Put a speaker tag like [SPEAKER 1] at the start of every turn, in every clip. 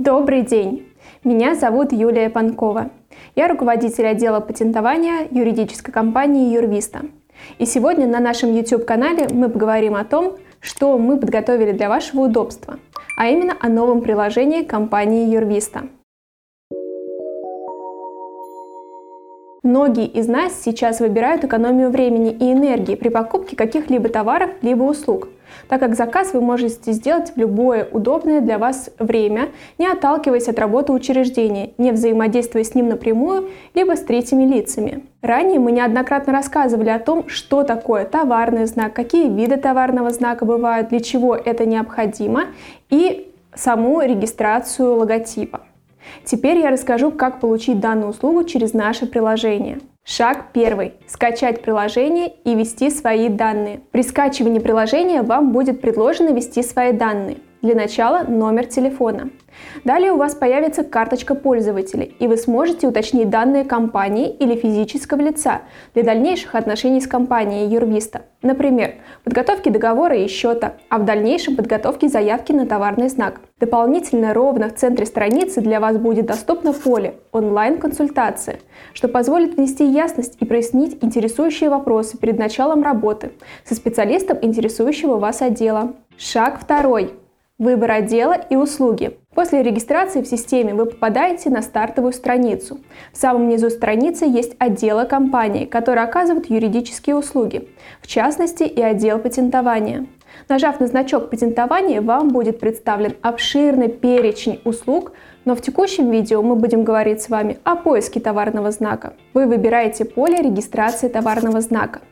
[SPEAKER 1] Добрый день! Меня зовут Юлия Панкова. Я руководитель отдела патентования юридической компании Юрвиста. И сегодня на нашем YouTube-канале мы поговорим о том, что мы подготовили для вашего удобства, а именно о новом приложении компании Юрвиста – Многие из нас сейчас выбирают экономию времени и энергии при покупке каких-либо товаров либо услуг, так как заказ вы можете сделать в любое удобное для вас время, не отталкиваясь от работы учреждения, не взаимодействуя с ним напрямую, либо с третьими лицами. Ранее мы неоднократно рассказывали о том, что такое товарный знак, какие виды товарного знака бывают, для чего это необходимо и саму регистрацию логотипа. Теперь я расскажу, как получить данную услугу через наше приложение. Шаг первый. Скачать приложение и ввести свои данные. При скачивании приложения вам будет предложено ввести свои данные. Для начала номер телефона. Далее у вас появится карточка пользователя, и вы сможете уточнить данные компании или физического лица для дальнейших отношений с компанией Юрвиста. Например, подготовки договора и счета, а в дальнейшем подготовки заявки на товарный знак. Дополнительно ровно в центре страницы для вас будет доступно поле «Онлайн-консультация», что позволит внести ясность и прояснить интересующие вопросы перед началом работы со специалистом интересующего вас отдела. Шаг второй. Выбор отдела и услуги. После регистрации в системе вы попадаете на стартовую страницу. В самом низу страницы есть отделы компании, которые оказывают юридические услуги, в частности и отдел патентования. Нажав на значок патентования, вам будет представлен обширный перечень услуг, но в текущем видео мы будем говорить с вами о поиске товарного знака. Вы выбираете поле регистрации товарного знака.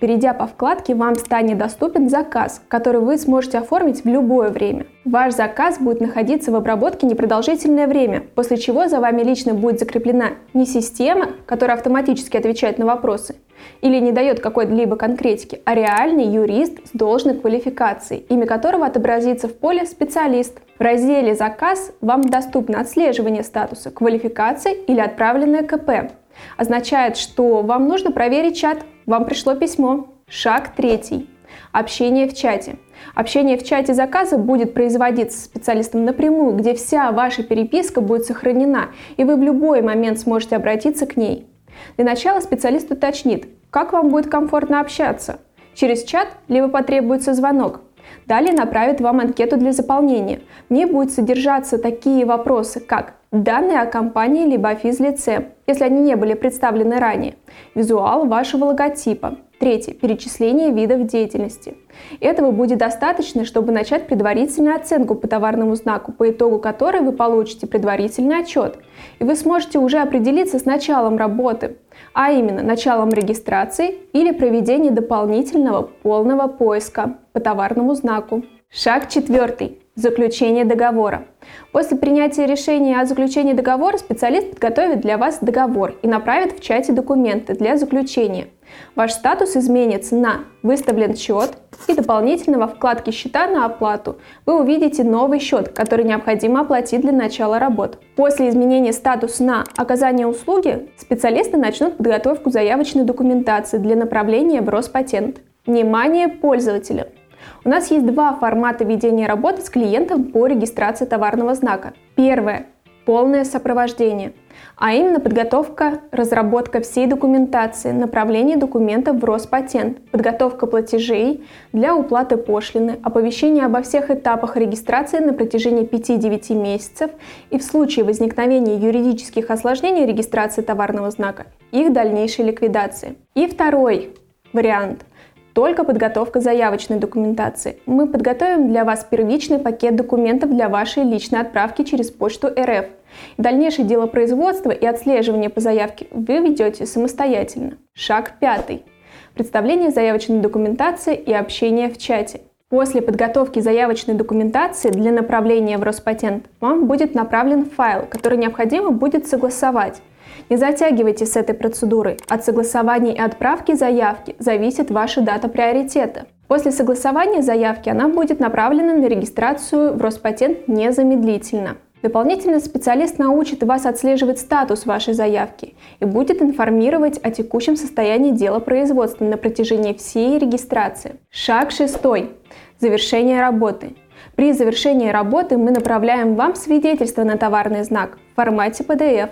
[SPEAKER 1] Перейдя по вкладке, вам станет доступен заказ, который вы сможете оформить в любое время. Ваш заказ будет находиться в обработке непродолжительное время, после чего за вами лично будет закреплена не система, которая автоматически отвечает на вопросы, или не дает какой-либо конкретики, а реальный юрист с должной квалификацией, имя которого отобразится в поле «Специалист». В разделе «Заказ» вам доступно отслеживание статуса, квалификации или отправленное КП. Означает, что вам нужно проверить чат, вам пришло письмо. Шаг третий. Общение в чате. Общение в чате заказа будет производиться специалистом напрямую, где вся ваша переписка будет сохранена, и вы в любой момент сможете обратиться к ней. Для начала специалист уточнит, как вам будет комфортно общаться. Через чат, либо потребуется звонок. Далее направит вам анкету для заполнения. В ней будут содержаться такие вопросы, как данные о компании либо о физлице, если они не были представлены ранее, визуал вашего логотипа. Третье. Перечисление видов деятельности. Этого будет достаточно, чтобы начать предварительную оценку по товарному знаку, по итогу которой вы получите предварительный отчет. И вы сможете уже определиться с началом работы, а именно началом регистрации или проведения дополнительного полного поиска по товарному знаку. Шаг четвертый. Заключение договора. После принятия решения о заключении договора специалист подготовит для вас договор и направит в чате документы для заключения. Ваш статус изменится на «Выставлен счет» и дополнительно во вкладке «Счета на оплату» вы увидите новый счет, который необходимо оплатить для начала работ. После изменения статуса на «Оказание услуги» специалисты начнут подготовку заявочной документации для направления в Роспатент. Внимание пользователя! У нас есть два формата ведения работы с клиентом по регистрации товарного знака. Первое – полное сопровождение, а именно подготовка, разработка всей документации, направление документов в Роспатент, подготовка платежей для уплаты пошлины, оповещение обо всех этапах регистрации на протяжении 5-9 месяцев и в случае возникновения юридических осложнений регистрации товарного знака, их дальнейшей ликвидации. И второй вариант – только подготовка заявочной документации. Мы подготовим для вас первичный пакет документов для вашей личной отправки через почту РФ. Дальнейшее дело производства и отслеживание по заявке вы ведете самостоятельно. Шаг пятый. Представление заявочной документации и общение в чате. После подготовки заявочной документации для направления в Роспатент вам будет направлен файл, который необходимо будет согласовать. Не затягивайте с этой процедурой. От согласования и отправки заявки зависит ваша дата приоритета. После согласования заявки она будет направлена на регистрацию в Роспатент незамедлительно. Дополнительно специалист научит вас отслеживать статус вашей заявки и будет информировать о текущем состоянии дела производства на протяжении всей регистрации. Шаг шестой. Завершение работы. При завершении работы мы направляем вам свидетельство на товарный знак в формате PDF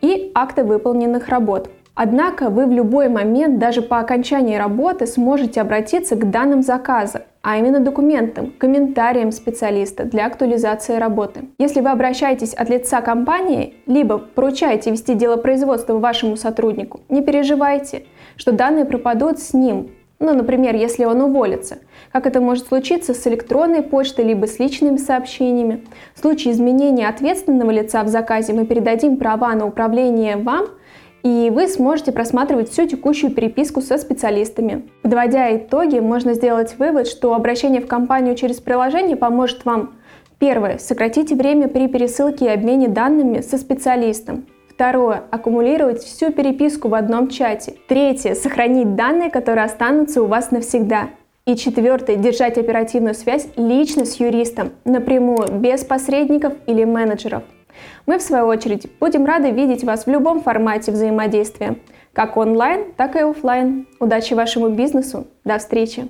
[SPEAKER 1] и акты выполненных работ. Однако вы в любой момент, даже по окончании работы, сможете обратиться к данным заказа, а именно документам, комментариям специалиста для актуализации работы. Если вы обращаетесь от лица компании, либо поручаете вести дело производства вашему сотруднику, не переживайте, что данные пропадут с ним, ну, например, если он уволится. Как это может случиться с электронной почтой, либо с личными сообщениями. В случае изменения ответственного лица в заказе мы передадим права на управление вам, и вы сможете просматривать всю текущую переписку со специалистами. Подводя итоги, можно сделать вывод, что обращение в компанию через приложение поможет вам Первое. Сократите время при пересылке и обмене данными со специалистом. Второе. Аккумулировать всю переписку в одном чате. Третье. Сохранить данные, которые останутся у вас навсегда. И четвертое. Держать оперативную связь лично с юристом, напрямую, без посредников или менеджеров. Мы, в свою очередь, будем рады видеть вас в любом формате взаимодействия, как онлайн, так и офлайн. Удачи вашему бизнесу. До встречи!